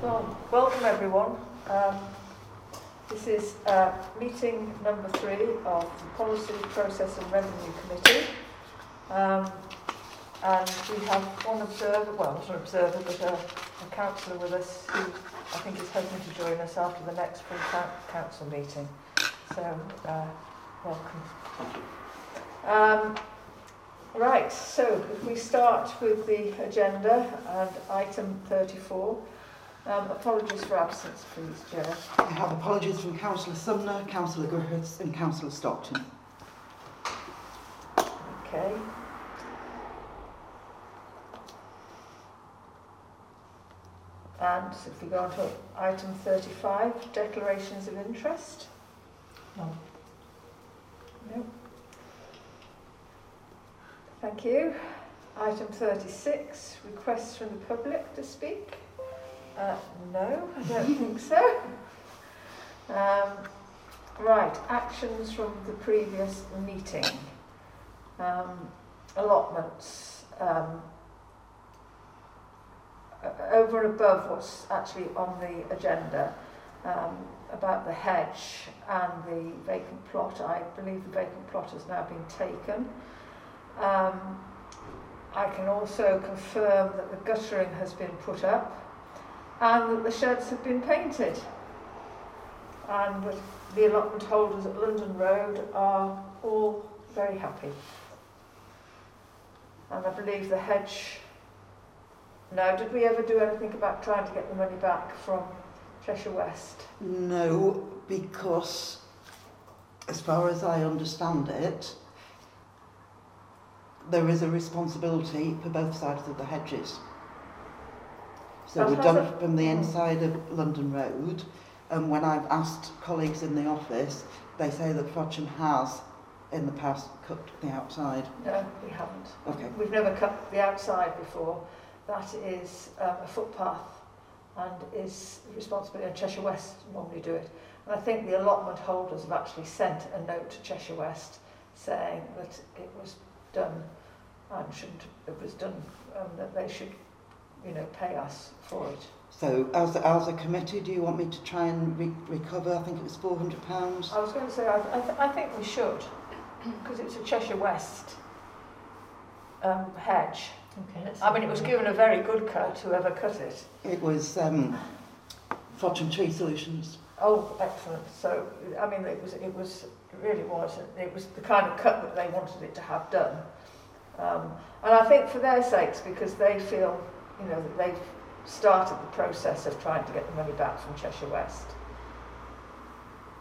Well, welcome everyone. Um, this is uh, meeting number three of the Policy, Process and Revenue Committee. Um, and we have one observer, well, not an observer, but a, a councillor with us who I think is hoping to join us after the next full council meeting. So, uh, welcome. Um, right, so if we start with the agenda and item 34, um, apologies for absence, please, Chair. I have apologies from Councillor Sumner, Councillor Griffiths and Councillor Stockton. Okay. And if we go on to item 35, declarations of interest. No. No. Thank you. Item 36, requests from the public to speak. Uh, no, I don't think so. Um, right, actions from the previous meeting. Um, allotments. Um, over and above what's actually on the agenda um, about the hedge and the vacant plot. I believe the vacant plot has now been taken. Um, I can also confirm that the guttering has been put up and that the sheds have been painted. And that the allotment holders at London Road are all very happy. And I believe the hedge no, did we ever do anything about trying to get the money back from Cheshire West? No, because as far as I understand it, there is a responsibility for both sides of the hedges. So we've done it- from the inside of London Road, and when I've asked colleagues in the office, they say that Frodsham has in the past cut the outside. No, we haven't. Okay. We've never cut the outside before. That is um, a footpath and is responsible, and Cheshire West normally do it. And I think the allotment holders have actually sent a note to Cheshire West saying that it was done and shouldn't, it was done, um, that they should, you know, pay us for it. So as, as a committee, do you want me to try and re recover, I think it was £400? I was going to say, I, I, th I think we should, because it's a Cheshire West um, hedge. Okay, let's I mean, it was given a very good cut, whoever cut it. It was um, Frodsham Tree Solutions. Oh, excellent. So, I mean, it was, it was, it really was, it was the kind of cut that they wanted it to have done. Um, and I think for their sakes, because they feel, you know, that they've started the process of trying to get the money back from Cheshire West.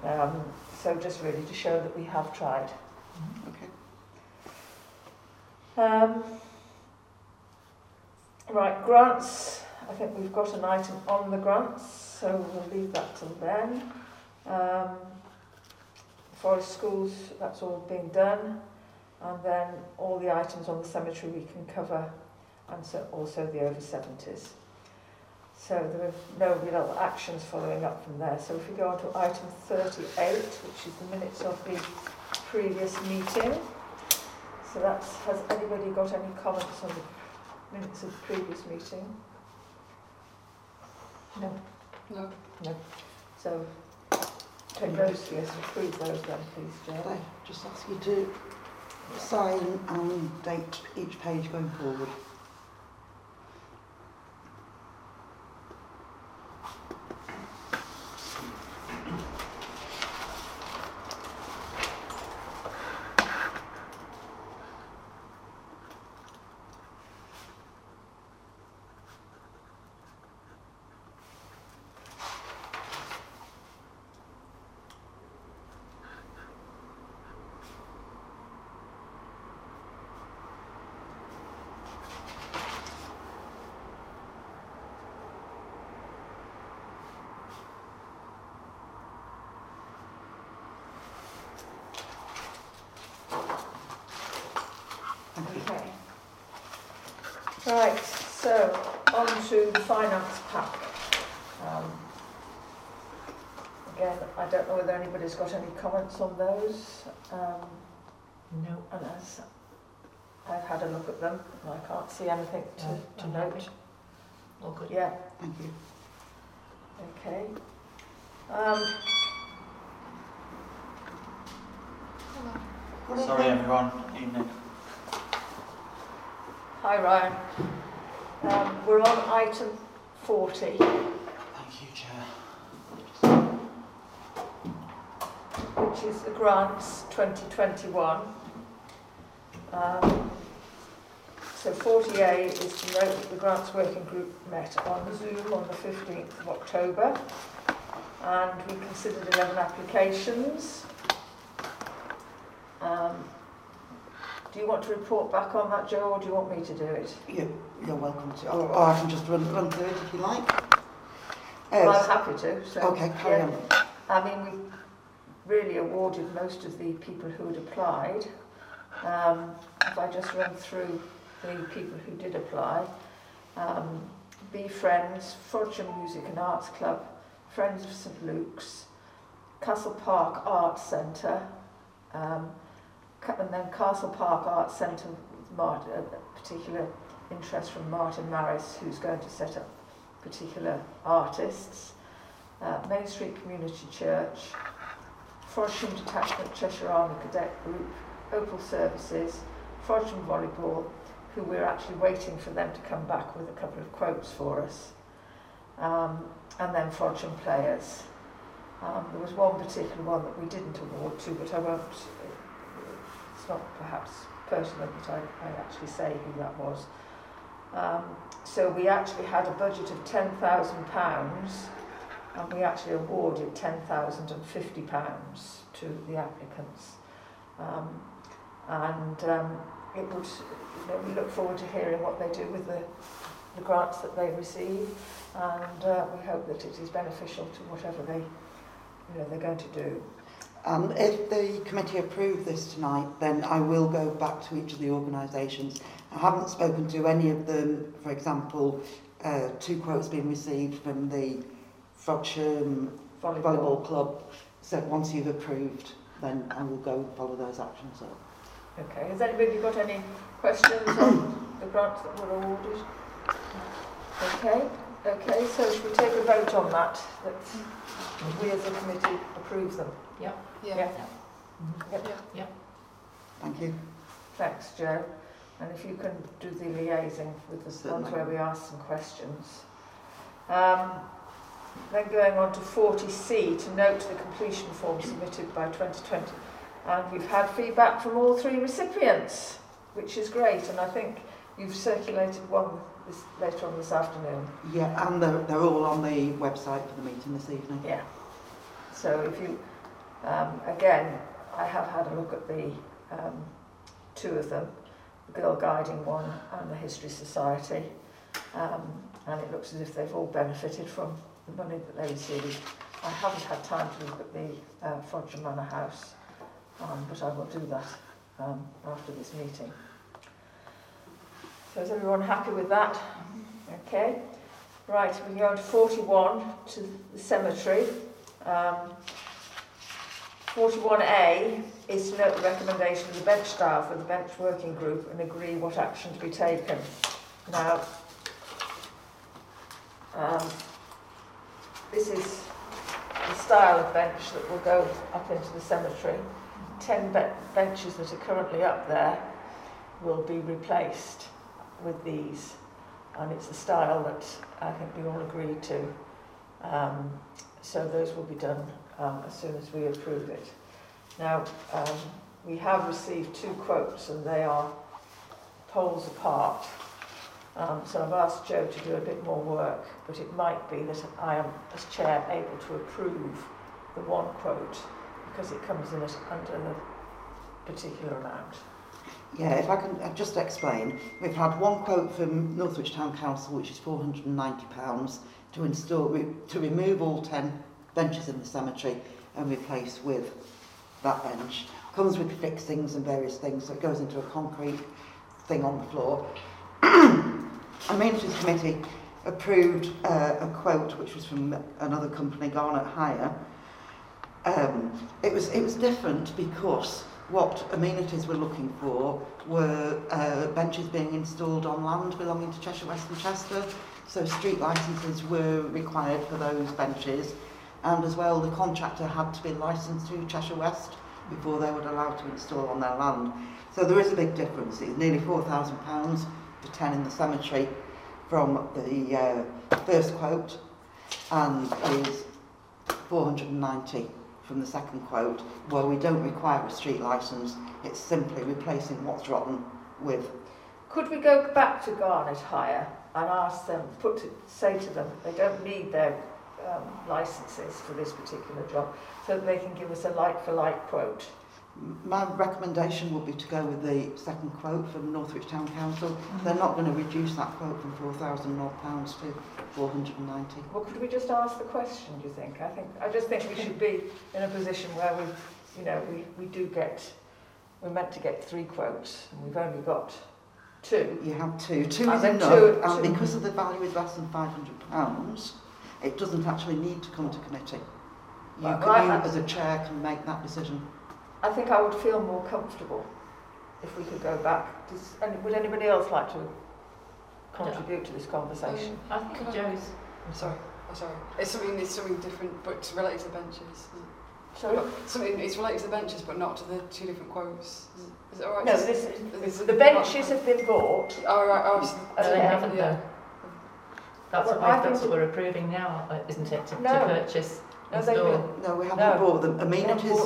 Um, so just really to show that we have tried. Okay. Um, right, grants. I think we've got an item on the grants, so we'll leave that till then. Um, forest schools, that's all being done. And then all the items on the cemetery we can cover, and so also the over 70s. So there are no real actions following up from there. So if we go on to item 38, which is the minutes of the previous meeting. So that's, has anybody got any comments on the minutes of the previous meeting? No. No. No. So take those, yes, approve those then, please, Could Joe. I just ask you to sign and date each page going forward? Thank you. Okay. Right, so on to the finance pack. Um, again, I don't know whether anybody's got any comments on those. Um, No. and as I've had a look at them, and I can't see anything No, to, to I'm note. happy. All good. Yeah, Thank you. Okay. Um, Sorry everyone, evening. Hi Ryan. Um, we're on item 40. Thank you, Chair. which is the grants 2021. Um, so 40A is to note that the grants working group met on Zoom on the 15th of October and we considered 11 applications. Um, do you want to report back on that, Joe, or do you want me to do it? You, you're welcome to, or, or I can just run, run through it if you like. Well, I'm happy to. So, okay, carry yeah. on. I mean, we really awarded most of the people who had applied. Um, if I just run through the people who did apply, um, Be Friends, Frodsham Music and Arts Club, Friends of St Luke's, Castle Park Arts Centre, um, and then Castle Park Arts Centre, with Mart- a a particular interest from Martin Maris, who's going to set up particular artists, uh, Main Street Community Church, Frodsham Detachment Cheshire Army Cadet Group, Opal Services, Frodsham Volleyball, who we're actually waiting for them to come back with a couple of quotes for us, um, and then Frodsham Players. Um, there was one particular one that we didn't award to, but I won't, not perhaps pertinent that I, I actually say who that was. Um, so we actually had a budget of £10,000 and we actually awarded £10,050 to the applicants. Um, and um, it would, you know, we look forward to hearing what they do with the, the grants that they receive and uh, we hope that it is beneficial to whatever they, you know, they're going to do. And if the committee approve this tonight, then I will go back to each of the organisations. I haven't spoken to any of them, for example, uh, two quotes being received from the Frodsham Volleyball. Volleyball Club. So once you've approved, then I will go and follow those actions up. Okay, has anybody got any questions on the grants that were awarded? Okay, okay, so should we take a vote on that, that we as a committee approve them? Yeah. Yeah. Yep. Thank you. Thanks, Joe. And if you can do the liaising with the ones where we ask some questions. Um, then going on to 40C, to note the completion form submitted by 2020. And we've had feedback from all three recipients, which is great. And I think you've circulated one this, later on this afternoon. Yeah, and they're, they're all on the website for the meeting this evening. Yeah. So if you, um, again, I have had a look at the um, two of them, the Girl Guiding one and the History Society, um, and it looks as if they've all benefited from the money that they received. I haven't had time to look at the uh, Frodsham Manor House, um, but I will do that um, after this meeting. So is everyone happy with that? Okay. Right, we go on to 41, to the cemetery. Um, 41A is to note the recommendation of the bench staff of the bench working group and agree what action to be taken. Now, um, this is the style of bench that will go up into the cemetery. Ten be- benches that are currently up there will be replaced with these and it's a style that I think we all agree to. Um, so those will be done um, as soon as we approve it. Now, um, we have received two quotes and they are poles apart. Um, so I've asked Joe to do a bit more work, but it might be that I am, as chair, able to approve the one quote because it comes in at under the particular amount. Yeah, if I can uh, just explain, we've had one quote from Northwich Town Council, which is £490 to install, to remove all 10 benches in the cemetery and replaced with that bench. Comes with fixings and various things, so it goes into a concrete thing on the floor. Amenities Committee approved uh, a quote which was from another company, Garnet Hire. Um, it was it was different because what amenities were looking for were uh, benches being installed on land belonging to Cheshire West and Chester. So street licences were required for those benches. And as well, the contractor had to be licensed to Cheshire West before they were allowed to install on their land. So there is a big difference. It's nearly £4,000 for 10 in the cemetery from the uh, first quote and is 490 from the second quote where we don't require a street licence. It's simply replacing what's rotten with Could we go back to Garnet Hire and ask them, put to, say to them, they don't need their um, licences for this particular job, so that they can give us a like-for-like quote? My recommendation would be to go with the second quote from Northwich Town Council. They're not going to reduce that quote from £4,000 to 490. Well, could we just ask the question, do you think? I think, I just think we should be in a position where we, you know, we, we do get, we're meant to get three quotes, and we've only got two. You have two. Two And is enough, two- and two- because of the value is less than £500, it doesn't actually need to come to committee. You, Right, can, right, you as a chair can make that decision. I think I would feel more comfortable if we could go back. Does, and would anybody else like to contribute to this conversation? I think Can I- Joe's. I'm sorry. I'm sorry. It's something. It's something different, but it's related to the benches. Is it? Sorry? Something. It's related to the benches, but not to the two different quotes. Is, it- is it all right? No, to- this is is, the benches have been bought. Oh right. Oh, so- Uh, they haven't yeah. though. That's Well, what, I we- that's think what we're approving now, isn't it? To, to purchase, No, they No, we haven't No. bought them. Amenities,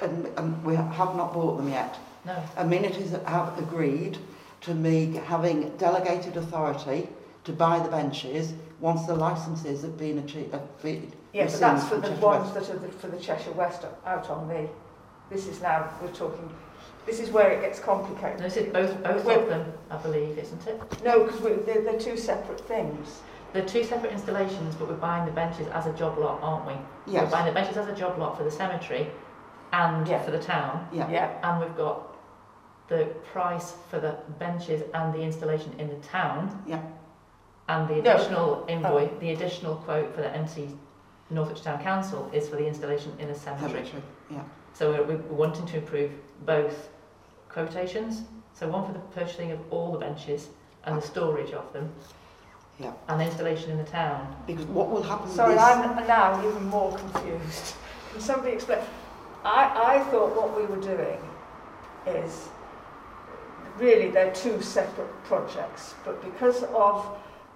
and, and we have not bought them yet. No. Amenities have agreed to me having delegated authority to buy the benches once the licences have been achieved. Have been Yeah, but that's for from the Cheshire ones West. that are the, for the Cheshire West out on the. This is now, we're talking, this is where it gets complicated. No, this is both, both We're- of them, I believe, isn't it? No, because they're, they're two separate things. They're two separate installations, but we're buying the benches as a job lot, aren't we? Yes. We're buying the benches as a job lot for the cemetery and Yeah. for the town, yeah. Yeah. and we've got the price for the benches and the installation in the town. Yeah. And the No. Oh. additional invoice, oh. the additional quote for the NC Northwich Town Council is for the installation in a cemetery. Cemetery, yeah. So we're, we're wanting to improve both quotations. So one for the purchasing of all the benches and the ah. storage of them. Yeah. And the installation in the town. Because what will happen with Sorry. I'm now even more confused. Can somebody explain? I, I thought what we were doing is, really they're two separate projects, but because of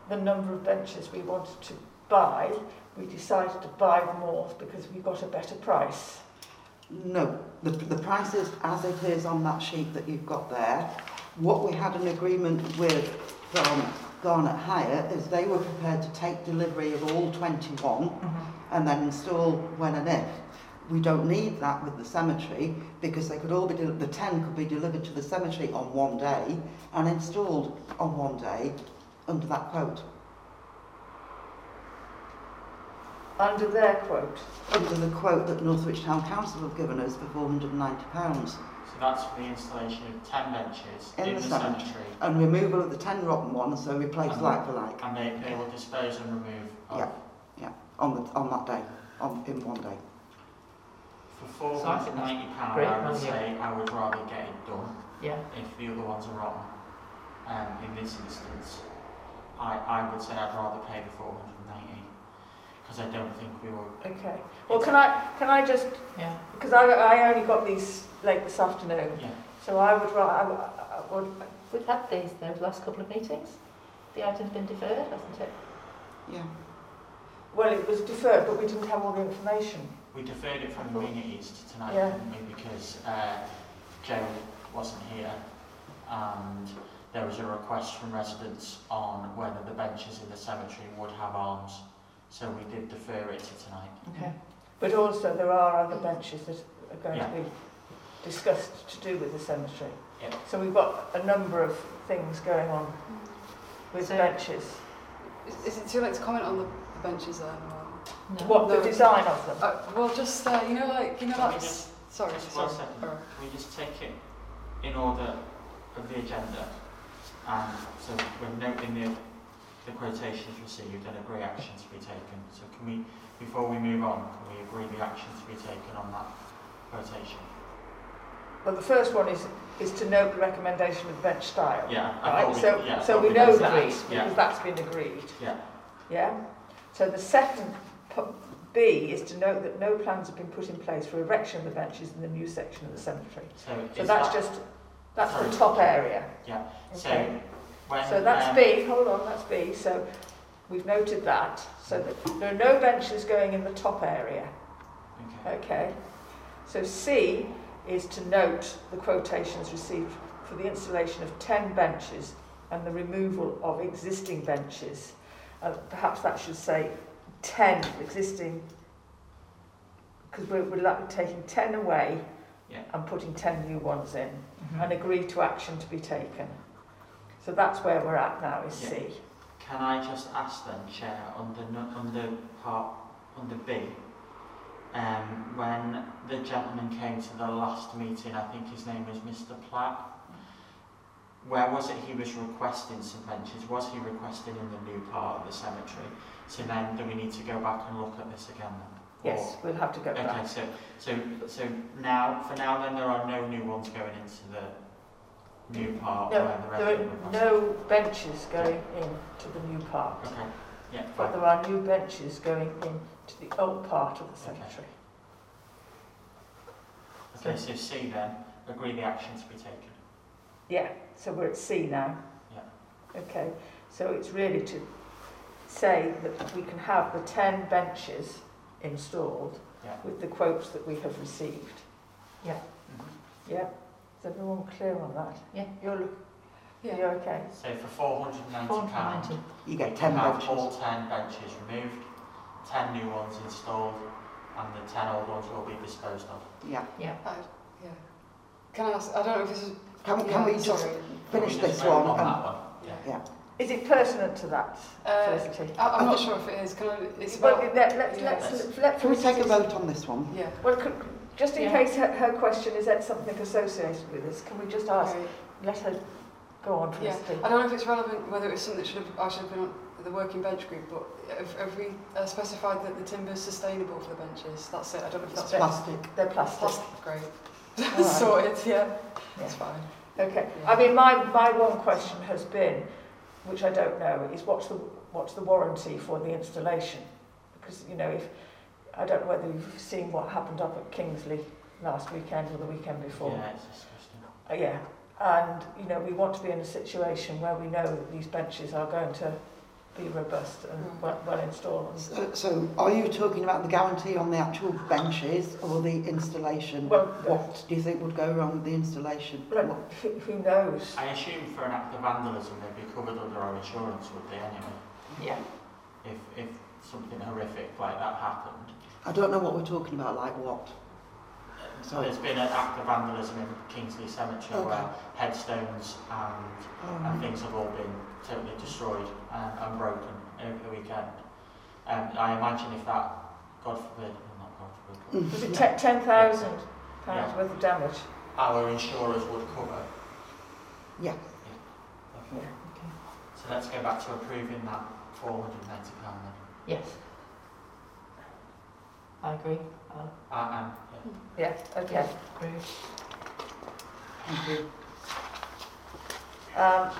the number of benches we wanted to buy, we decided to buy them all because we got a better price. No, the, the price is as it is on that sheet that you've got there. What we had an agreement with from Garnet Hire is they were prepared to take delivery of all 21 mm-hmm. and then install when and if. We don't need that with the cemetery because they could all be, del- the 10 could be delivered to the cemetery on one day and installed on one day under that quote. Under their quote. Under the quote that Northwich Town Council have given us for £490. So that's for the installation of 10 benches In in, the the cemetery. cemetery. And removal of the 10 rotten ones, so replace like for like. And they, they will dispose and remove of, Yeah. on the on that day, on in one day. for So I £490 great I would value. say I would rather get it done Yeah. if the other ones are rotten. Um, in this instance, I, I would say I'd rather pay the 490 because I don't think we will. Okay. Well, can I, can I just, Yeah. because I, I only got these late this afternoon, Yeah. so I would, ra- I I would We've had these those last couple of meetings. The item's been deferred, hasn't it? Yeah. well, it was deferred, but we didn't have all the information. We deferred it from I thought- amenities to tonight, Yeah. we? Because uh, Joe wasn't here and there was a request from residents on whether the benches in the cemetery would have arms. So we did defer it to tonight. Okay. But also there are other benches that are going Yeah. to be discussed to do with the cemetery. Yeah. So we've got a number of things going on with So- benches. Is, is it too late to comment on the, the benches then? Or? No. What, the No. design of them? Uh, well, just uh, you know, like you know, Can we like just- sorry, Just sorry. one second. Alright. Can we just take it in order of the agenda? And so we're noting the, the quotations received and agree action to be taken. So can we, before we move on, can we agree the action to be taken on that quotation? Well, the first one is, is to note the recommendation of bench style. Yeah, Right, we, so, yeah, so we know that, agreed, yeah. because that's been agreed. Yeah. Yeah? So the second B is to note that no plans have been put in place for erection of the benches in the new section of the cemetery. So, So that's that, just, that's Sorry. the top area. Yeah, so Okay. when So that's um, B, hold on, that's B, so we've noted that. So that there are no benches going in the top area, Okay. okay? So C is to note the quotations received for the installation of 10 benches and the removal of existing benches. Uh, perhaps that should say 10 existing, because we're, we're like taking 10 away Yeah. and putting 10 new ones in Mhm. and agree to action to be taken. So that's where we're at now, is Yeah. C. Can I just ask then, Chair, under nu- under part under B, um, when the gentleman came to the last meeting, I think his name was Mr. Platt. Where was it he was requesting some benches? Was he requesting in the new part of the cemetery? So then, do we need to go back and look at this again then? Yes, we'll have to go Okay, back. so so so now for now then there are no new ones going into the new part No, where the there are no benches going in to the new part, Okay. Yeah. but Fine. there are new benches going in to the old part of the cemetery. Okay. So C then agree the action to be taken. Yeah, so we're at C now. Yeah. Okay, so it's really to say that we can have the 10 benches installed Yeah. with the quotes that we have received. Yeah. Mm-hmm. Yeah, is everyone clear on that? Yeah. You're, look- Yeah. you're okay? So for four hundred and ninety pounds, 490. You we get can 10 have benches. all ten benches removed, ten new ones installed, and the ten old ones will be disposed of. Yeah. Yeah. I, yeah. Can I ask? I don't know if this is. Can, can yeah, we just sorry. finish Can we this just vote one? on and- that one? Yeah. Is it pertinent to that, Uh, Felicity? I, I'm not sure if it is. Can I? It's Well, about. let, let's, yeah. let's, let Can we take a vote on this one? Yeah. Well, could, just in Yeah. case her, her question is that something associated with this, can we just ask, Okay. let her go on, Yeah. I don't know if it's relevant whether it's something that should have I should have been on the working bench group, but have, have we uh, specified that the timber is sustainable for the benches? That's it. I don't know if It's that's plastic. They're plastic. Plastic, great. All right. Sorted. Yeah. Yeah. That's fine. Okay, I mean, my, my one question has been, which I don't know, is what's the, what's the warranty for the installation? Because, you know, if, I don't know whether you've seen what happened up at Kingsley last weekend or the weekend before. Yeah, it's disgusting. Uh, yeah, and you know we want to be in a situation where we know that these benches are going to be robust and Mm. well, well installed. And, So, so are you talking about the guarantee on the actual benches or the installation? well, What do you think would go wrong with the installation? look, What- who, who knows? I assume for an act of vandalism they'd be covered under our insurance, would they anyway? Yeah. If if something horrific like that happened. I don't know what we're talking about, like what? So there's been an act of vandalism in Kingsley Cemetery Okay. where headstones and, and Um, things have all been totally destroyed and, and broken over the weekend. Um, I imagine if that, God forbid, well, not God forbid, mm, Was it yeah. te- ten thousand pounds Yeah. worth of damage? our insurers would cover. Yeah. Yeah. Okay. So let's go back to approving that £490 then. Yes. I agree. I am. Uh, yeah. Yeah. Okay. approve. Thank you. Um,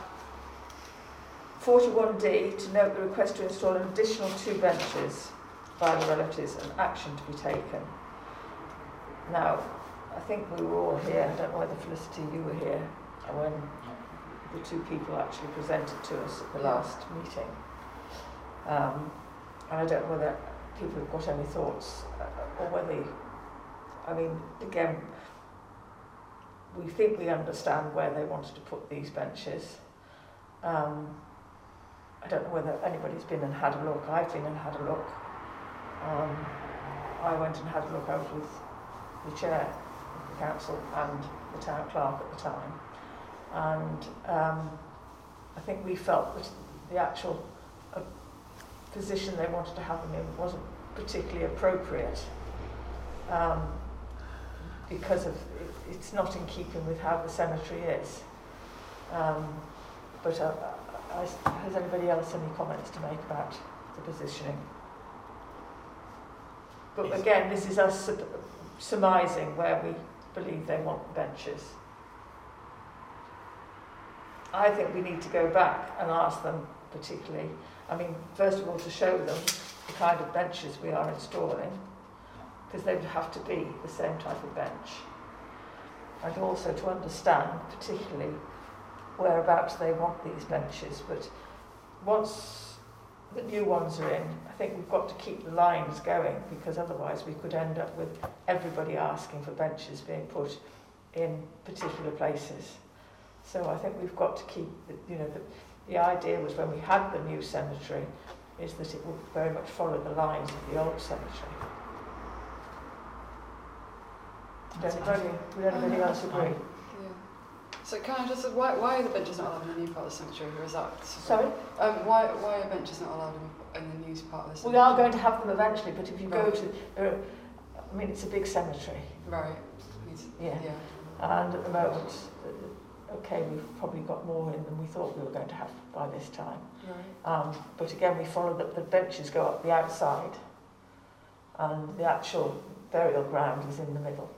41D to note the request to install an additional two benches by the relatives and action to be taken. Now, I think we were all here, I don't know whether Felicity you were here when the two people actually presented to us at the last meeting. Um, and I don't know whether people have got any thoughts uh, or whether, I mean, again, we think we understand where they wanted to put these benches. Um, I don't know whether anybody's been and had a look. I've been and had a look. Um, I went and had a look. Was with the chair of the council and the town clerk at the time. And um, I think we felt that the actual uh, position they wanted to have them in wasn't particularly appropriate um, because of it, it's not in keeping with how the cemetery is. Um, but uh, has anybody else any comments to make about the positioning? But Yes. again, this is us sur- surmising where we believe they want benches. I think we need to go back and ask them particularly, I mean, first of all, to show them the kind of benches we are installing, because they would have to be the same type of bench. And also to understand particularly whereabouts they want these benches. But once the new ones are in, I think we've got to keep the lines going because otherwise we could end up with everybody asking for benches being put in particular places. So I think we've got to keep, the, you know, the, the idea was when we had the new cemetery is that it would very much follow the lines of the old cemetery. Does anybody, would anybody else agree? Yeah. So can I just, why, why are the benches not allowed in the new part of the cemetery, or is that... Sorry? Um, why, why are benches not allowed in, in the new part of the cemetery? We are going to have them eventually, but if you go to, there are, I mean, it's a big cemetery, Right. It's- Yeah. Yeah. and at the moment, uh, okay, we've probably got more in than we thought we were going to have by this time. Right. Um, but again, we follow that the benches go up the outside, and the actual burial ground is in the middle.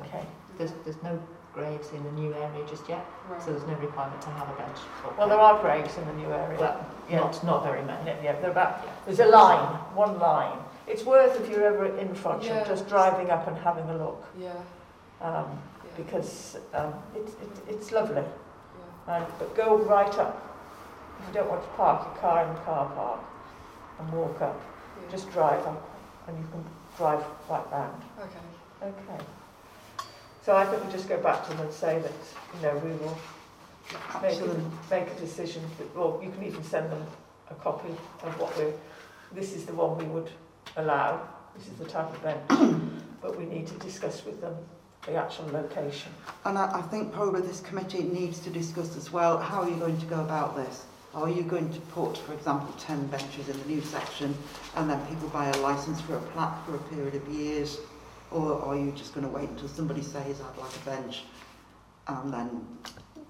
Okay. There's, there's no graves in the new area just yet, Right. so there's no requirement to have a bench. Well, there are graves in the new area. Well, yeah. not, not very many. Yeah, yeah, they're about, there's a line, one line. It's worth if you're ever in front, Yeah. just driving up and having a look, Yeah. um, Yeah. because um, it's it, it's lovely. yeah. And, but go right up. If you don't want to park your car in the car park and walk up, yeah. just drive up and you can drive right round. Okay. Okay. So I think we just go back to them and say that, you know, we will make a, make a decision, that- or you can even send them a copy of what we're, this is the one we would allow, this is the type of bench, but we need to discuss with them the actual location. And I, I think probably this committee needs to discuss as well, how are you going to go about this? Are you going to put, for example, 10 benches in the new section and then people buy a licence for a plaque for a period of years? Or are you just going to wait until somebody says, I'd like a bench, and then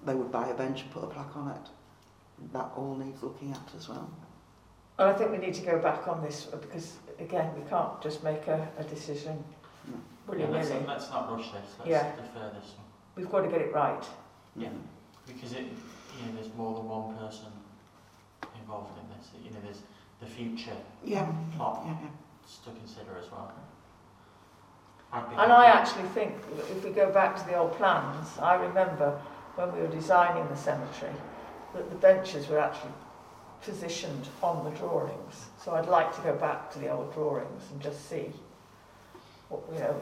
they would buy a bench and put a plaque on it? That all needs looking at as well. And I think we need to go back on this because, again, we can't just make a, a decision No. Yeah, let's, willy-nilly. let's not rush this, let's Yeah. defer this one. We've got to get it right. Yeah. Because it, you know, there's more than one person involved in this. You know, there's the future Yeah. plot Yeah, yeah. to consider as well. I'd be And I actually think that if we go back to the old plans, I remember when we were designing the cemetery, that the benches were actually positioned on the drawings. So I'd like to go back to the old drawings and just see what, you know.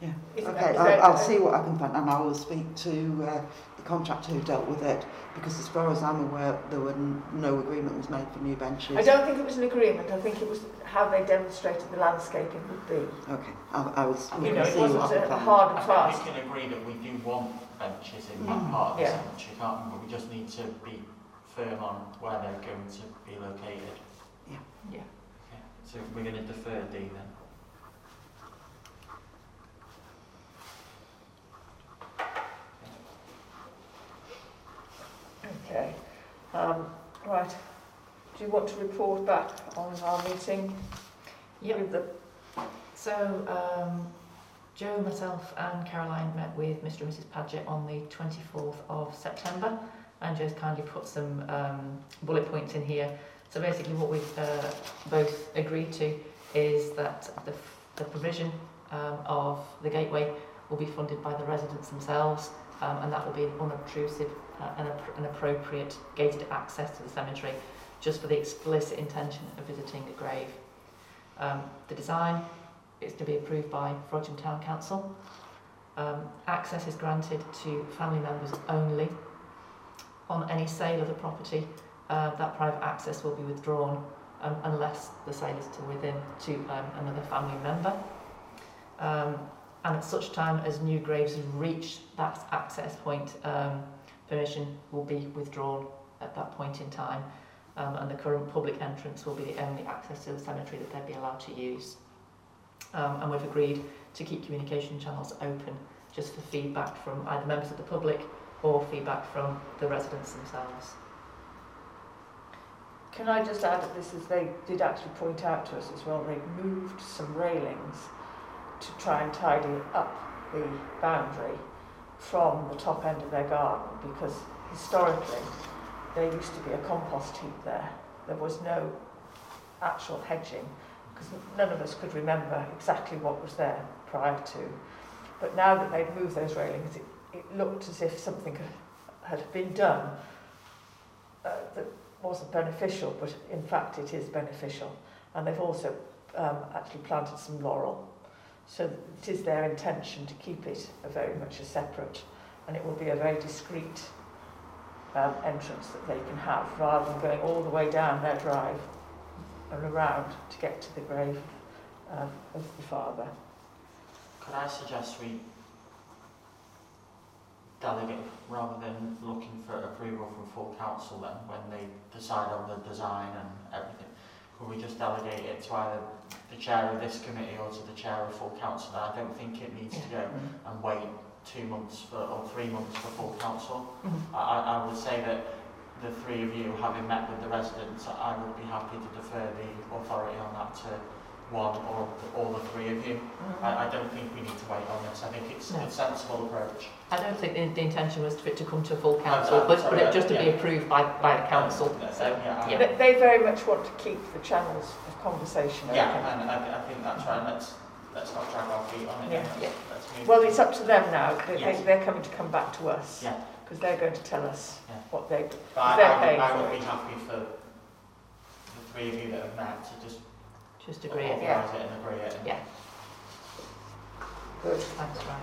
Yeah. Is Okay, is I'll, I'll see what I can find and I will speak to uh, the contractor who dealt with it because as far as I'm aware there were no agreement was made for new benches. I don't think it was an agreement, I think it was how they demonstrated the landscaping would be. Okay, I, I will s- we You know, it see what wasn't I can a hard and I fast. think we can agree that we do want benches in that Mm. part of the Yeah. cemetery, can't we? But we just need to be firm on where they're going to be located. Yeah. Okay. So we're going to defer D then. Okay. Um, right. Do you want to report back on our meeting Yep. with the So, um, Joe, myself and Caroline met with Mr and Mrs Paget on the 24th of September and Joe's kindly put some um, bullet points in here. So basically what we've uh, both agreed to is that the, the provision um, of the gateway will be funded by the residents themselves um, and that will be an unobtrusive uh, and an appropriate gated access to the cemetery just for the explicit intention of visiting a grave. Um, the design is to be approved by Frodsham Town Council. Um, access is granted to family members only. On any sale of the property, uh, that private access will be withdrawn um, unless the sale is to within to um, another family member. Um, and at such time as new graves reach that access point, um, permission will be withdrawn at that point in time. Um, and the current public entrance will be the only access to the cemetery that they'd be allowed to use. Um, and we've agreed to keep communication channels open just for feedback from either members of the public or feedback from the residents themselves. Can I just add that this is, they did actually point out to us as well, they moved some railings to try and tidy up the boundary from the top end of their garden because historically there used to be a compost heap there. There was no actual hedging because none of us could remember exactly what was there prior to. But now that they've moved those railings, it, it looked as if something had, been done uh, that wasn't beneficial, but in fact it is beneficial. And they've also um, actually planted some laurel. So it is their intention to keep it a very much a separate, and it will be a very discreet um, entrance that they can have, rather than going all the way down their drive and around to get to the grave um, of the father. Could I suggest we delegate rather than looking for approval from full council then when they decide on the design and everything? Could we just delegate it to either the chair of this committee or to the chair of full council? I don't think it needs to go and wait two months for, or three months for full council. Mhm. I, I I would say that the three of you, having met with the residents, I would be happy to defer the authority on that to one or all the three of you. I, I don't think we need to wait on this. I think it's No. a sensible approach. I don't think the, the intention was for it to come to full council, but, sorry, but it just to be approved by, by the council. Yeah, So, yeah, yeah. They, they very much want to keep the channels of conversation Yeah, open. and I, I think that's right. Let's let's not drag our feet on it. Yeah. Yeah. Let's move. Well, it's up to them now. They, Yes. they, they're coming to come back to us. Yeah. Because they're going to tell us Yeah. what they But I, they're I, would, paying I for would it. be happy for the three of you that have met to just Just agree it. authorise it and agree it. Yeah. Good. Thanks, Ryan.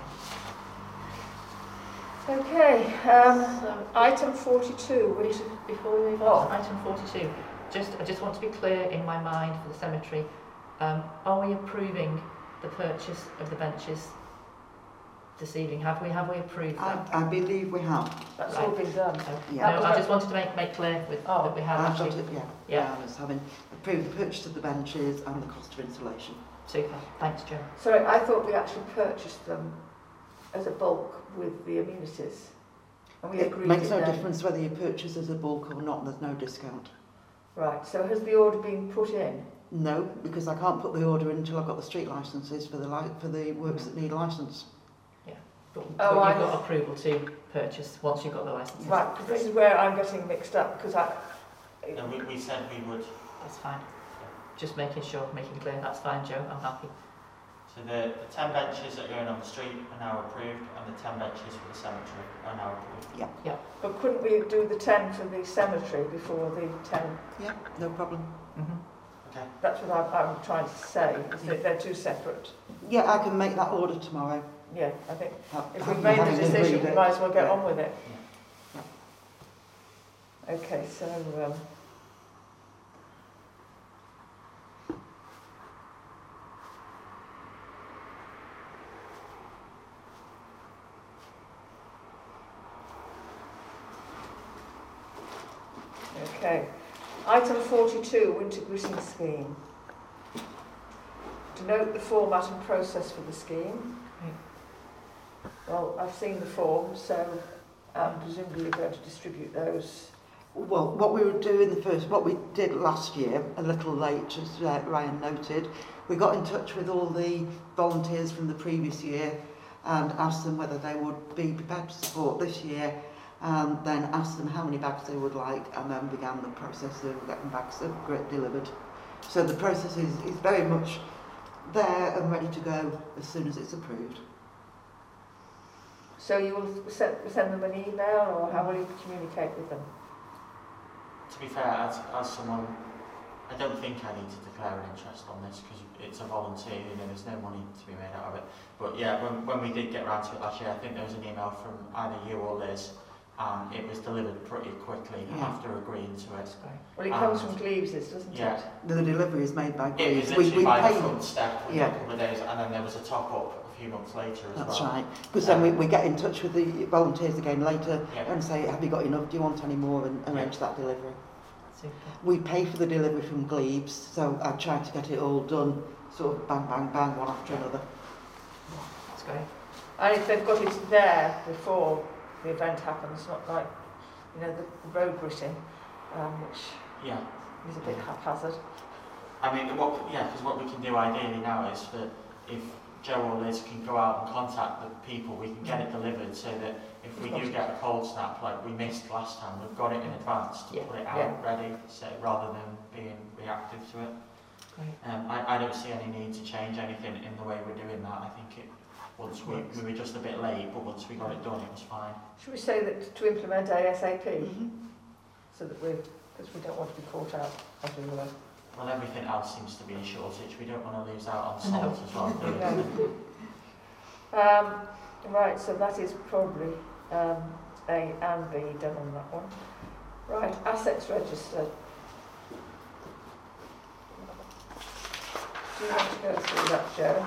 Okay. Um, So, item 42, which Bef- Before we move on to Oh. item 42, just, I just want to be clear in my mind for the cemetery, um, are we approving the purchase of the benches this evening? Have we, have we approved I, that? I believe we have. that's all been done. No, Yeah. No, I just wanted to make, make clear with, Oh. that we have I've got actually. it, yeah. Yeah. I was having approved the purchase of the benches and the cost of installation. Super, thanks Joe. Sorry, I thought we actually purchased them as a bulk with the amenities. And we It agreed makes it no then. difference whether you purchase as a bulk or not, there's no discount. Right, so has the order been put in? No, because I can't put the order in until I've got the street licences for the li- for the works that need licence. But, Oh, but you've got approval to purchase once you've got the licence. Right, because this is where I'm getting mixed up because I... And we, we said we would. That's fine. Just making sure, making clear, that's fine Joe, I'm happy. So the, the ten benches that are going on the street are now approved, and the ten benches for the cemetery are now approved. Yeah, yeah. But couldn't we do the 10 for the cemetery before the 10? Yeah, no problem. Mm-hmm. Okay. That's what I'm, I'm trying to say, is that they're two separate. Yeah, I can make that order tomorrow. Yeah, I think if we've made the decision, we might as well get Yeah. on with it. Okay, so... Um, Okay. Item 42, winter gritting scheme. To note the format and process for the scheme. Well, I've seen the form, so um, presumably you're going to distribute those. Well, what we were doing the first, what we did last year, a little late, as uh, Ryan noted, we got in touch with all the volunteers from the previous year and asked them whether they would be prepared to support this year and then asked them how many bags they would like and then began the process of getting bags of grit delivered. So the process is, is very much there and ready to go as soon as it's approved. So you will send, send them an email or how will you communicate with them? To be fair, as, as someone, I don't think I need to declare an interest on this because it's a volunteer, you know, there's no money to be made out of it. But yeah, when, when we did get round to it last year, I think there was an email from either you or Liz and it was delivered pretty quickly Yeah. after agreeing to it. Well, it comes from Cleaves's, doesn't Yeah. it? The delivery is made by It was Greaves. We, literally we by the pay front step within Yeah. a couple of days and then there was a top up a few months later as That's well. right. Because then we, we get in touch with the volunteers again later Yeah. and say, have you got enough? Do you want any more? And arrange that delivery. Super. We pay for the delivery from Glebes, so I try to get it all done, sort of bang, bang, bang, one after another. That's great. And if they've got it there before the event happens, it's not like, you know, the, the road gritting, um, which Yeah. is a bit haphazard. I mean, what, yeah, because what we can do ideally now is that if Joe or Liz can go out and contact the people, we can get it delivered so that if we do get a cold snap like we missed last time, we've got it in advance to Yeah. put it out ready, so rather than being reactive to it. Um, I, I don't see any need to change anything in the way we're doing that. I think it, once we, we were just a bit late, but once we got it done, it was fine. Should we say that to implement ASAP, Mhm. so that we're, because we don't want to be caught out as we were. Well, everything else seems to be in shortage. We don't want to lose out on No. salt as well. No. Um, right, so that is probably um, A and B done on that one. Right, assets register. Do you want to go through that, Joe?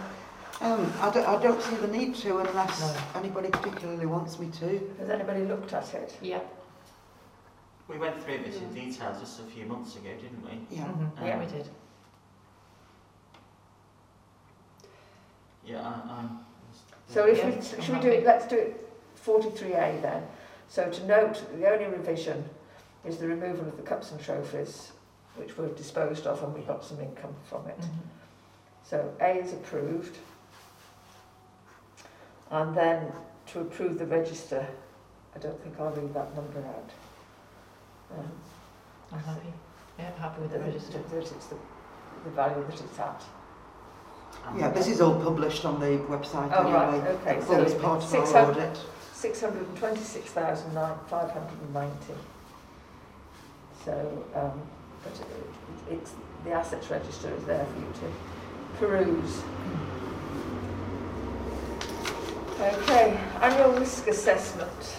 Um, I don't, I don't see the need to unless No. anybody particularly wants me to. Has anybody looked at it? Yeah. We went through this in detail just a few months ago, didn't we? Yeah. Mhm. Yeah, Um, we did. Yeah, I, I'm... So if Yeah, we, I'm should we do it, let's do it 43A then. So to note, the only revision is the removal of the cups and trophies, which were disposed of and we got some income from it. Mhm. So A is approved. And then to approve the register, I don't think I'll leave that number out. Um, I'm happy. Yeah, I'm happy with the register. That it's the, the value that it's at. I'm- Yeah, this is all published on the website Oh, right, okay, It's so it's as part of our audit. 626,590. So, um, but it, it's, the assets register is there for you to peruse. Okay, annual risk assessment.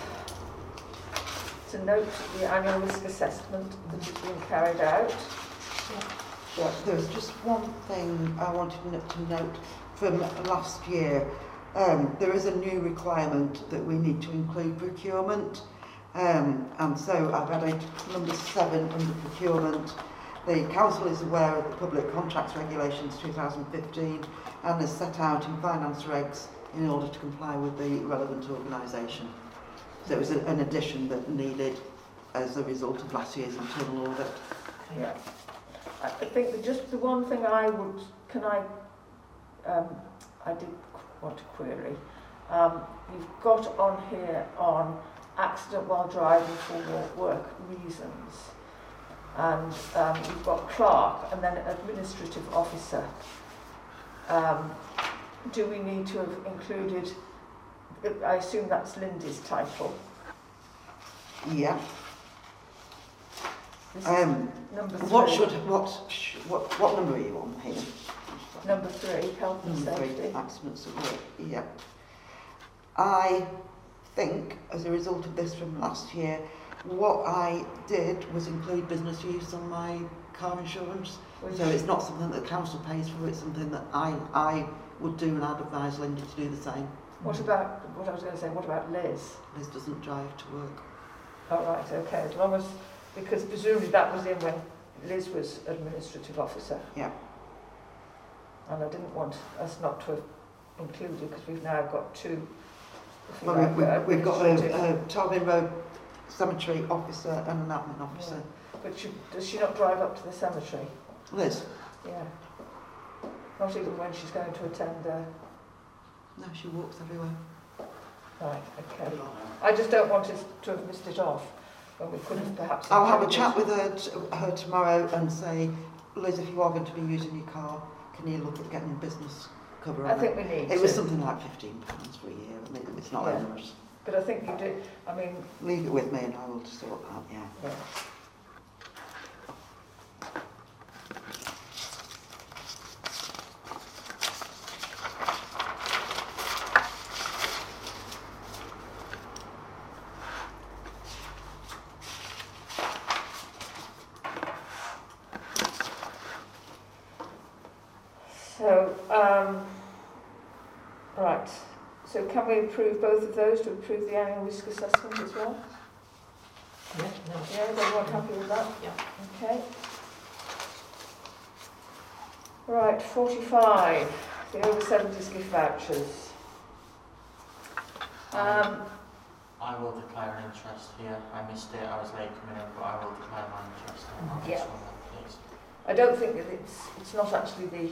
To note the annual risk assessment that is being carried out. Yeah, there's just one thing I wanted to note from last year. Um, there is a new requirement that we need to include procurement. Um, and so I've added number seven under procurement. The council is aware of the public contracts regulations 2015 and is set out in finance regs in order to comply with the relevant organisation. So it was an addition that needed as a result of last year's internal audit. Yeah. I think just the one thing I would, can I, um, I did want to query. Um, you've got on here on accident while driving for work reasons. And um, you've got clerk and then administrative officer. Um, do we need to have included, I assume that's Lindy's title. Yeah. This is Um, number three. what should what sh- what what number are you on here? Number three, health and Number safety. accidents at work. Yeah. I think as a result of this from last year, what I did was include business use on my car insurance. which- So it's not something that the council pays for. It's something that I I would do, and I'd advise Linda to do the same. What about, what I was going to say, what about Liz? Liz doesn't drive to work. Oh, right, okay, as long as, because presumably that was in when Liz was administrative officer. Yeah. And I didn't want us not to have included, because we've now got two. Well, like, we've, uh, we've, got a, a Tarvin Road cemetery officer and an admin officer. But she, does she not drive up to the cemetery? Liz? Yeah. Not even when she's going to attend, uh, No, she walks everywhere. right, okay. I just don't want us to have missed it off, when we could have perhaps. I'll have a chat with her, her tomorrow and say, Liz, if you are going to be using your car, can you look at getting a business cover on I it? think we need It was something like fifteen pounds for a year. I mean, it's not Yeah. onerous. but I think you do, I mean, Leave it with me and I will sort that. Yeah. yeah. So, um, right, so can we approve both of those to approve the annual risk assessment as well? Yeah, no. Yeah, is everyone happy with that? Yeah. Okay. Right, 45, the over 70s gift vouchers. Um, I will declare an interest here. I missed it, I was late coming in, but I will declare my interest on that Yeah. one, please. I don't think that it's, it's not actually the,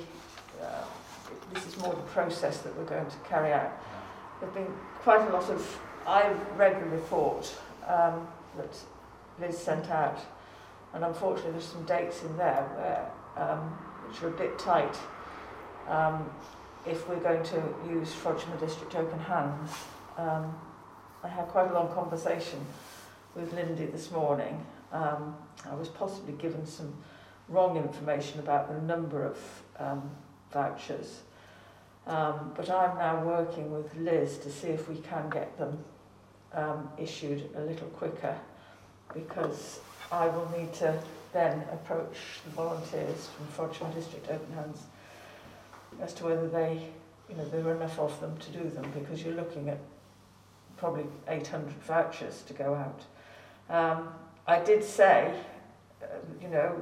this is more the process that we're going to carry out. There've been quite a lot of, I've read the report um, that Liz sent out, and unfortunately there's some dates in there where, um, which are a bit tight. Um, if we're going to use Frodsham District Open Hands, um, I had quite a long conversation with Lindy this morning. Um, I was possibly given some wrong information about the number of um, vouchers. Um, but I'm now working with Liz to see if we can get them um, issued a little quicker because I will need to then approach the volunteers from Frodsham District Open Hands as to whether they, you know, there are enough of them to do them because you're looking at probably 800 vouchers to go out. Um, I did say, uh, you know,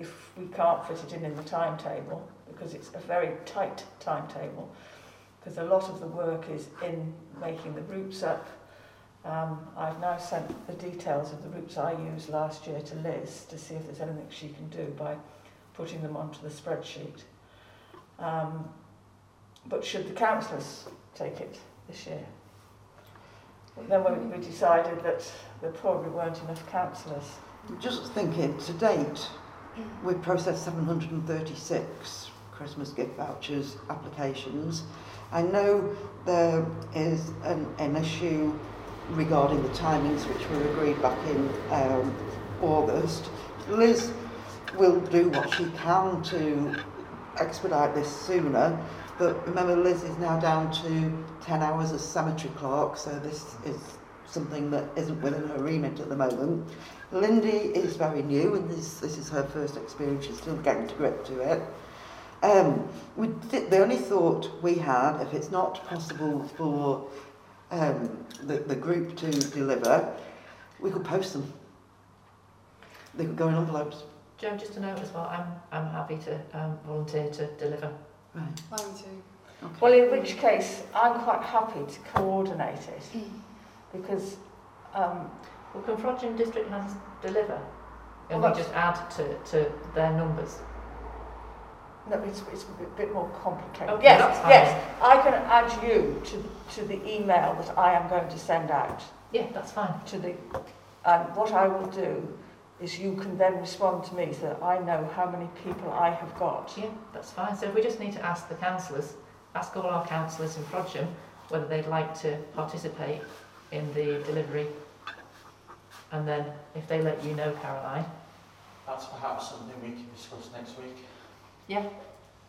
if we can't fit it in in the timetable, because it's a very tight timetable, because a lot of the work is in making the routes up. Um, I've now sent the details of the routes I used last year to Liz to see if there's anything she can do by putting them onto the spreadsheet. Um, but should the councillors take it this year? Then we, we decided that there probably weren't enough councillors. Just thinking, to date, we've processed 736 Christmas gift vouchers applications. I know there is an, an issue regarding the timings which were agreed back in um, August. Liz will do what she can to expedite this sooner, but remember Liz is now down to 10 hours as cemetery clerk, so this is something that isn't within her remit at the moment. Lindy is very new and this, this is her first experience, she's still getting to grip to it. Um, we th the only thought we had, if it's not possible for um, the, the group to deliver, we could post them. They could go in envelopes. Joe, just a note as well, I'm, I'm happy to um, volunteer to deliver. Right. Mine too. Okay. Well, in which case, I'm quite happy to coordinate it because um, Well, can Frodsham District Hands deliver? And Well, we just add to, to their numbers? no, it's, it's a bit- more complicated. Okay, yes, yes, I can add you to, to the email that I am going to send out Yeah, that's fine. to the, and what I will do is you can then respond to me so that I know how many people I have got. Yeah, that's fine. So if we just need to ask the councillors, ask all our councillors in Frodsham whether they'd like to participate in the delivery. And then if they let you know, Caroline, That's perhaps something we can discuss next week. Yeah.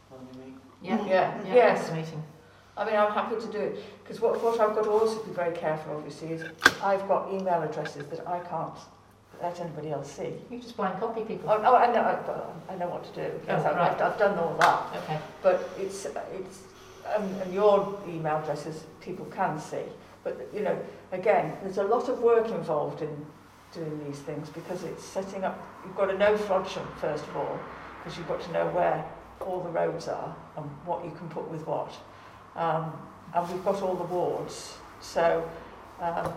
When we yeah, Yeah, yeah, yes. meeting. I mean, I'm happy to do it because what, what I've got to also be very careful, obviously, is I've got email addresses that I can't let anybody else see. You just blind copy people. Oh, oh I know, I, I know what to do. Yes, Oh, I've, right. I've, I've done all that. Okay. But it's, it's, um, and your email addresses people can see. But, you know, again, there's a lot of work involved in doing these things because it's setting up, you've got to know Frodsham first of all, because you've got to know where all the roads are and what you can put with what. Um, and we've got all the wards. So, um,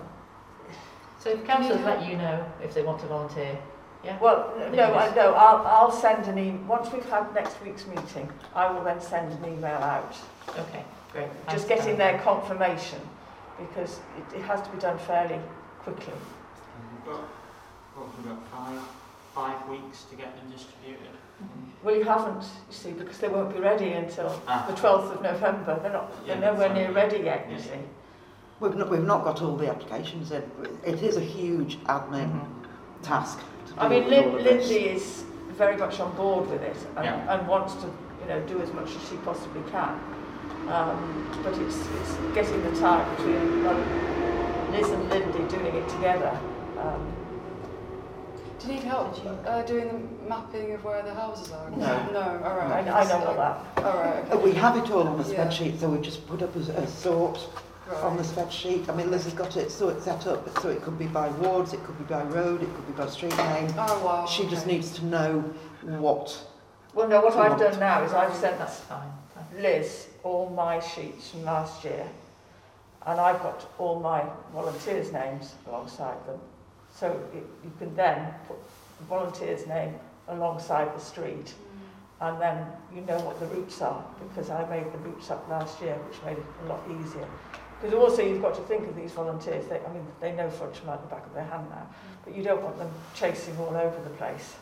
So if councillors let you know if they want to volunteer, yeah? well, no, I, no, I'll, I'll send an email, once we've had next week's meeting, I will then send an email out. Okay, great. just Thanks, getting their confirmation because it, it has to be done fairly quickly. And we've got, what, we've got five, five weeks to get them distributed. Well, you haven't, you see, because they won't be ready until Ah. the 12th of November. They're not, they're nowhere near ready yet, you Yeah. see. We've not, we've not got all the applications in. It is a huge admin Mhm. task. To I mean, with Lin- Lindsay is very much on board with it and, Yeah. and wants to, you know, do as much as she possibly can. Um, but it's, it's getting the time between well, Liz and Lindy doing it together. Um, Do you need help uh, doing the mapping of where the houses are? No. No, all I, right. I know all that. All right, okay. We have it all on the Yeah. spreadsheet, so we just put up a, a sort on the spreadsheet. I mean, Liz has got it so it's set up, so it could be by wards, it could be by road, it could be by street name. Oh, wow. She just needs to know what. Well, no, what I've what? done now is I've sent That's fine. fine. Liz all my sheets from last year and I've got all my volunteers' names alongside them. So it, you can then put the volunteer's name alongside the street and then you know what the routes are because I made the routes up last year, which made it a lot easier. Because also you've got to think of these volunteers. They, I mean, they know Fudge like the back of their hand now, but you don't want them chasing all over the place.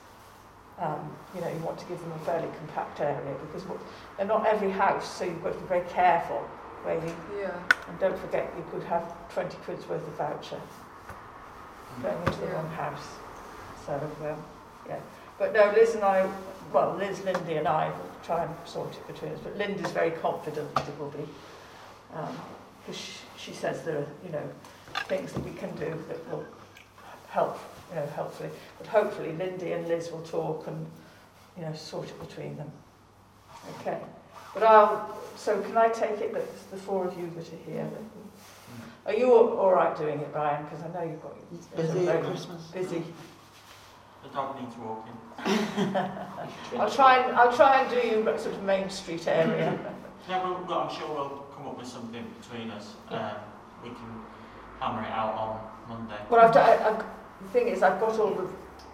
Um, you know, you want to give them a fairly compact area because what, they're not every house, so you've got to be very careful where you Yeah. and don't forget, you could have 20 quid's worth of voucher going into the Yeah. wrong house. So, um, yeah. But no, Liz and I, well, Liz, Lindy and I will try and sort it between us. But Linda's very confident that it will be. Because she, she says there are, you know, things that we can do that will help, you know, helpfully. But hopefully Lindy and Liz will talk and, you know, sort it between them. Okay. But I'll, so can I take it that it's the four of you that are here? Are you all, all right doing it, Brian? Because I know you've got It's busy at Christmas. busy. The dog needs walking. I'll try and I'll try and do you sort of Main Street area. Yeah, we'll, well, I'm sure we'll come up with something between us. Um, we can hammer it out on Monday. well, I've, done, I've the thing is, I've got all the,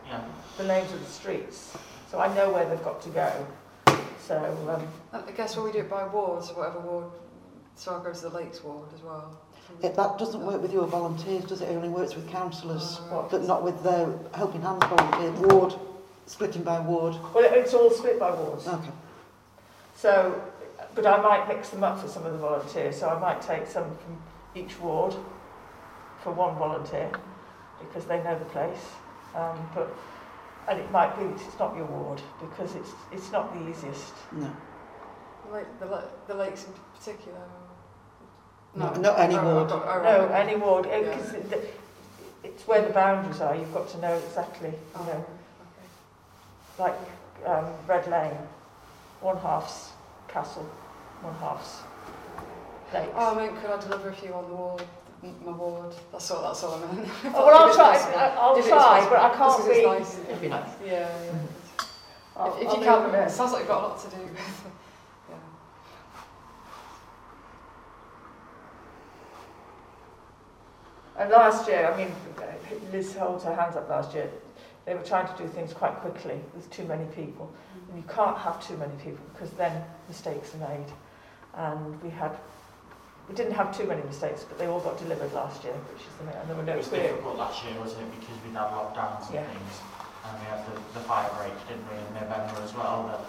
Yeah. the names of the streets, so I know where they've got to go. So um, I guess when we do it by wards, whatever ward, so I'll go to the Lakes ward as well. It, that doesn't work with your volunteers, does it? It only works with councillors, Uh, what? but not with the Helping Hands volunteers. Ward, splitting by ward. Well, it- it's all split by wards. Okay. So, but I might mix them up for some of the volunteers. So I might take some from each ward for one volunteer because they know the place. Um, but and it might be that it's not your ward because it's it's not the easiest. No. Like the, la- the lakes in particular. No, not any Oh, ward. oh, oh, No, any ward because it, it, it's where the boundaries are. You've got to know exactly. Oh, You know, okay. like um, Red Lane, one half's Castle, one half's Lakes. Oh, I meant could I deliver a few on the ward, my ward? That's all. That's all I meant. Oh, well, I'll try. possible. I- I'll try, possible. but I Just can't 'cause be. It's nice. It'd be nice. Yeah, yeah. Mm-hmm. I'll- if if I'll you can't, there. it sounds like you've got a lot to do. yeah. And last year, I mean, Liz holds her hands up last year. They were trying to do things quite quickly with too many people. Mm. And you can't have too many people because then mistakes are made. And we had, we didn't have too many mistakes, but they all got delivered last year, which is the main, and there were It no was clear. difficult last year, wasn't it? Because we'd had lockdowns and Yeah. things. And we had the, the fire break, didn't we, in November as well. That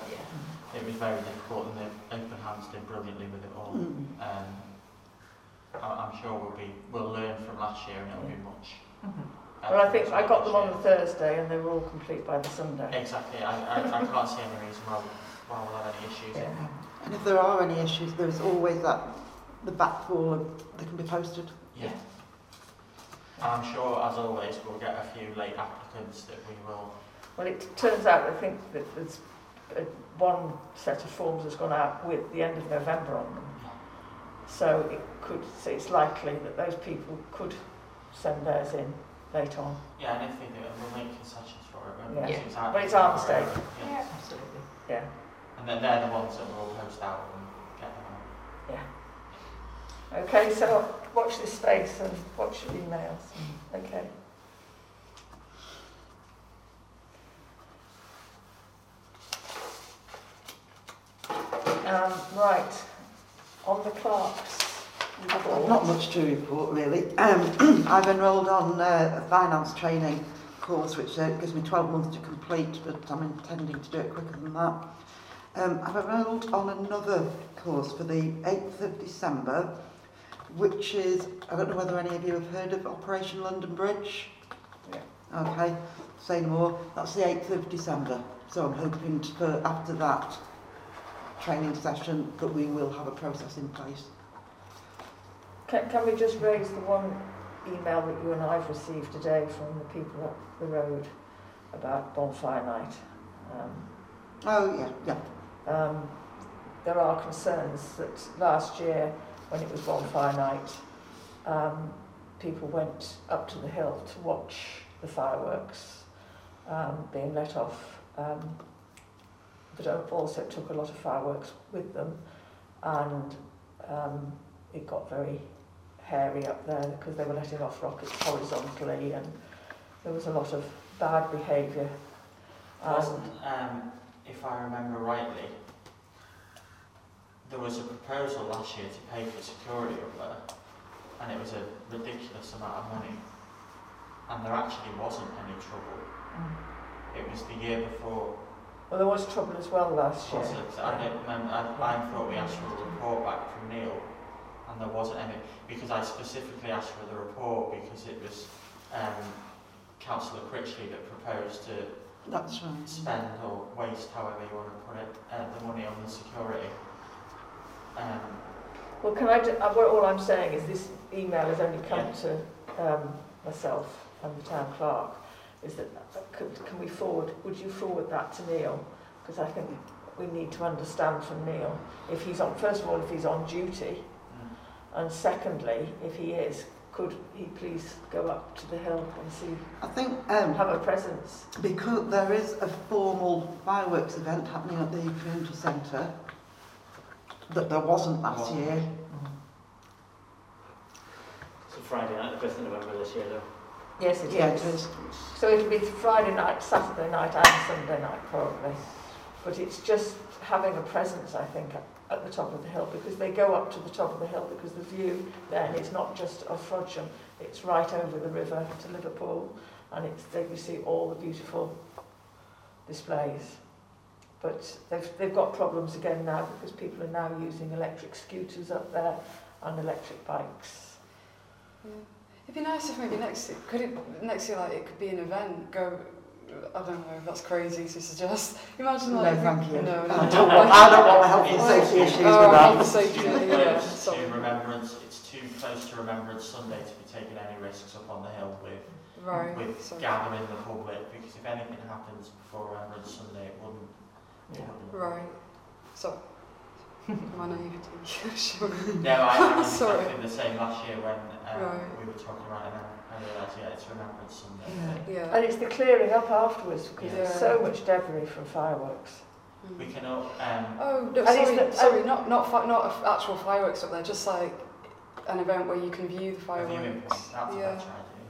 it was very difficult and the Open Hands did brilliantly with it all. Mm. Um, I- I'm sure we'll be we'll learn from last year and it'll be much. Mhm. better Well, I think I got this them on the. Thursday and they were all complete by the Sunday. Exactly. I, I, I can't see any reason why, why we'll have any issues. Yeah. And if there are any issues, there's always that the back wall of, they can be posted. Yeah. I'm sure, as always, we'll get a few late applicants that we will. Well, it turns out, I think that there's uh, one set of forms has gone out with the end of November on them. So it could, so it's likely that those people could send theirs in late on. Yeah, and if they do, we'll make concessions for it. won't? Yeah. It's But it's our mistake. everyone, Yeah. Absolutely. Yeah. And then they're the ones that we'll post out and get them on. Okay, so watch this space and watch your emails. Okay. Um, right, on the clerks. Not much to report really. Um, I've enrolled on uh, a finance training course which uh, gives me 12 months to complete but I'm intending to do it quicker than that. Um, I've enrolled on another course for the 8th of December which is, I don't know whether any of you have heard of Operation London Bridge? Yeah. Okay, say no more. That's the 8th of December. So I'm hoping to, for after that training session that we will have a process in place. Can, can we just raise the one email that you and I've received today from the people up the road about bonfire night? Um, Oh, yeah, yeah. um, there are concerns that last year, when it was bonfire night, um, people went up to the hill to watch the fireworks um, being let off. Um, but also took a lot of fireworks with them, and um, it got very hairy up there because they were letting off rockets horizontally, and there was a lot of bad behaviour. And Wasn't um, if I remember rightly, there was a proposal last year to pay for security up there, and it was a ridiculous amount of money. And there actually wasn't any trouble. Mm. It was the year before, Well, there was trouble as well last year. was it? I don't remember, I, I thought we asked for a report back from Neil, and there wasn't any, because I specifically asked for the report because it was, um, councillor Critchley that proposed to That's right. spend or waste, however you want to put it, uh, the money on the security. Um, Well, can I, ju- uh, well, all I'm saying is this email has only come to um, myself and the town clerk, is that, uh, could, can we forward, would you forward that to Neil? Because I think we need to understand from Neil, if he's on, first of all, if he's on duty, mm. and secondly, if he is, could he please go up to the hill and see, I think um, have a presence? because there is a formal fireworks event happening at the community centre that there wasn't last Wasn't. year. Mm. It's a Friday night, the 5th of November this year, though. Yes, it is. Yeah, it is. So it'll be Friday night, Saturday night and Sunday night probably. But it's just having a presence, I think, at, at the top of the hill because they go up to the top of the hill because the view then is not just of Frodsham, it's right over the river to Liverpool and it's there you see all the beautiful displays. But they've, they've got problems again now because people are now using electric scooters up there and electric bikes. Yeah. It'd be nice if maybe next year, could it, next year, like, it could be an event, go, I don't know, that's crazy to suggest. Imagine, like... No, thank you. No, no, I no. don't want, I don't want the health and safety oh, issues oh, with Oh, health that. safety, Too yeah, close sorry. to remembrance, it's too close to Remembrance Sunday to be taking any risks up on the hill with, Right, with sorry. gathering the public, because if anything happens before Remembrance Sunday, it wouldn't. It Yeah. wouldn't. Right. So, my naivety. sure. No, I, I was Sorry. exactly the same last year when um, Right. we were talking about it, and I realised, yeah, it's Remembrance Sunday. Yeah. Yeah. And it's the clearing up afterwards because there's so much debris from fireworks. We Mm. can all, um, Oh, no, sorry, the- sorry, not not fi- not a- actual fireworks up there, just like an event where you can view the a viewing fireworks. point, that's a Yeah. idea.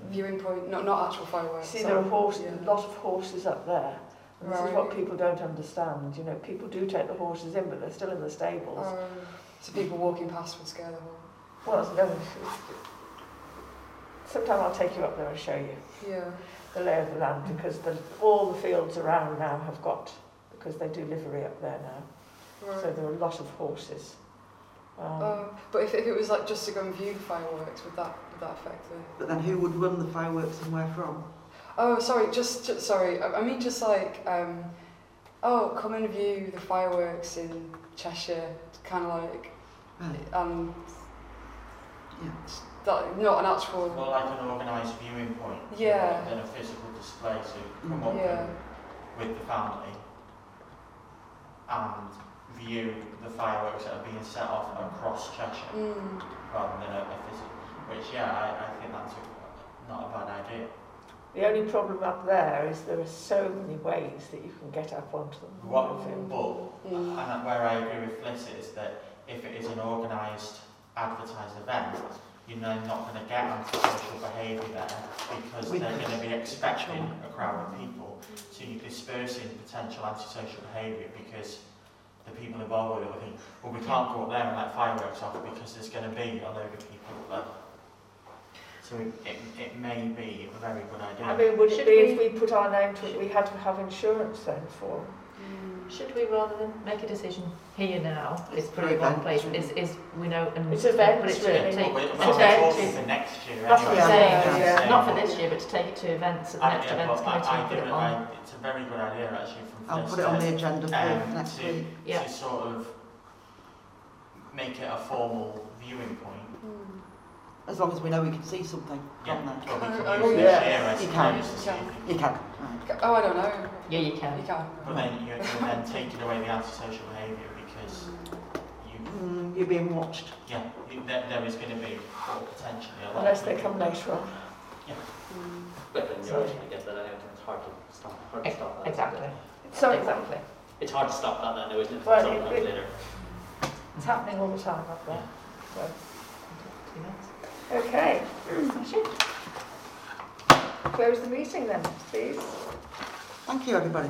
Viewing point, not not actual fireworks. see, sorry. there are horse, Yeah. a lot of horses up there. And this is what people don't understand. You know, people do take the horses in, but they're still in the stables. Oh, so people walking past would scare them well, it's no, sometime I'll take you up there and show you Yeah. the lay of the land because the, all the fields around now have got, because they do livery up there now. Right. So there are a lot of horses. Um, Oh, but if, if it was like just to go and view the fireworks, would that would that affect the? But then who would run the fireworks and where from? Oh, sorry, just, just sorry. I, I mean, just like, um, oh, come and view the fireworks in Cheshire, kind of like, Right. um, Yeah. that not an actual. More like an organised viewing point Yeah. rather than a physical display, so you come Mm. up Yeah. with the family and view the fireworks that are being set off across Cheshire Mm, rather than a, a physical, which yeah, I, I think that's a, not a bad idea. The only problem up there is there are so many ways that you can get up onto the What, field. but mm, And where I agree with Fliss is that if it is an organised, advertised event, you're then not going to get antisocial behaviour there because they're going to be expecting a crowd of people. So you're dispersing potential antisocial behaviour because the people involved with it will think, well, we can't go up there and let fireworks off because there's going to be a load of people up there. So it, it, it may be a very good idea. I mean, would it Should be if we- we put our name to it, we had to have insurance then for? mm. Should we rather than make a decision here now, It's put it in one place, is, is, we know, and It's put events, it to, really. take, Well, to we're, take we're talking to, for next year That's what anyway. I'm saying, So yeah. not for this year, but to take it to events, at the I, next yeah, events but I, committee, I put it it, on. I, it's a very good idea actually from I'll put it on the agenda for um, next to, week. Yeah. to sort of make it a formal viewing point. As long as we know we can see something Yeah, from there. well, we can Oh, use oh, yeah. You can. to see if we You can. Right. Oh, I don't know. Yeah, you can. You can. But then you're, you're then taking away the antisocial behaviour because you, Mm, you're being watched. yeah, you, there, there is going to be or potentially a lot Unless of they come later on. Mm. But then you're actually get that out, it's hard to stop, hard to stop that. Exactly, So exactly. It's hard to stop that then, though, isn't it? Well, it- it- It's happening all the time up there. So, Two minutes. Okay. Close the meeting then, please. Thank you, everybody.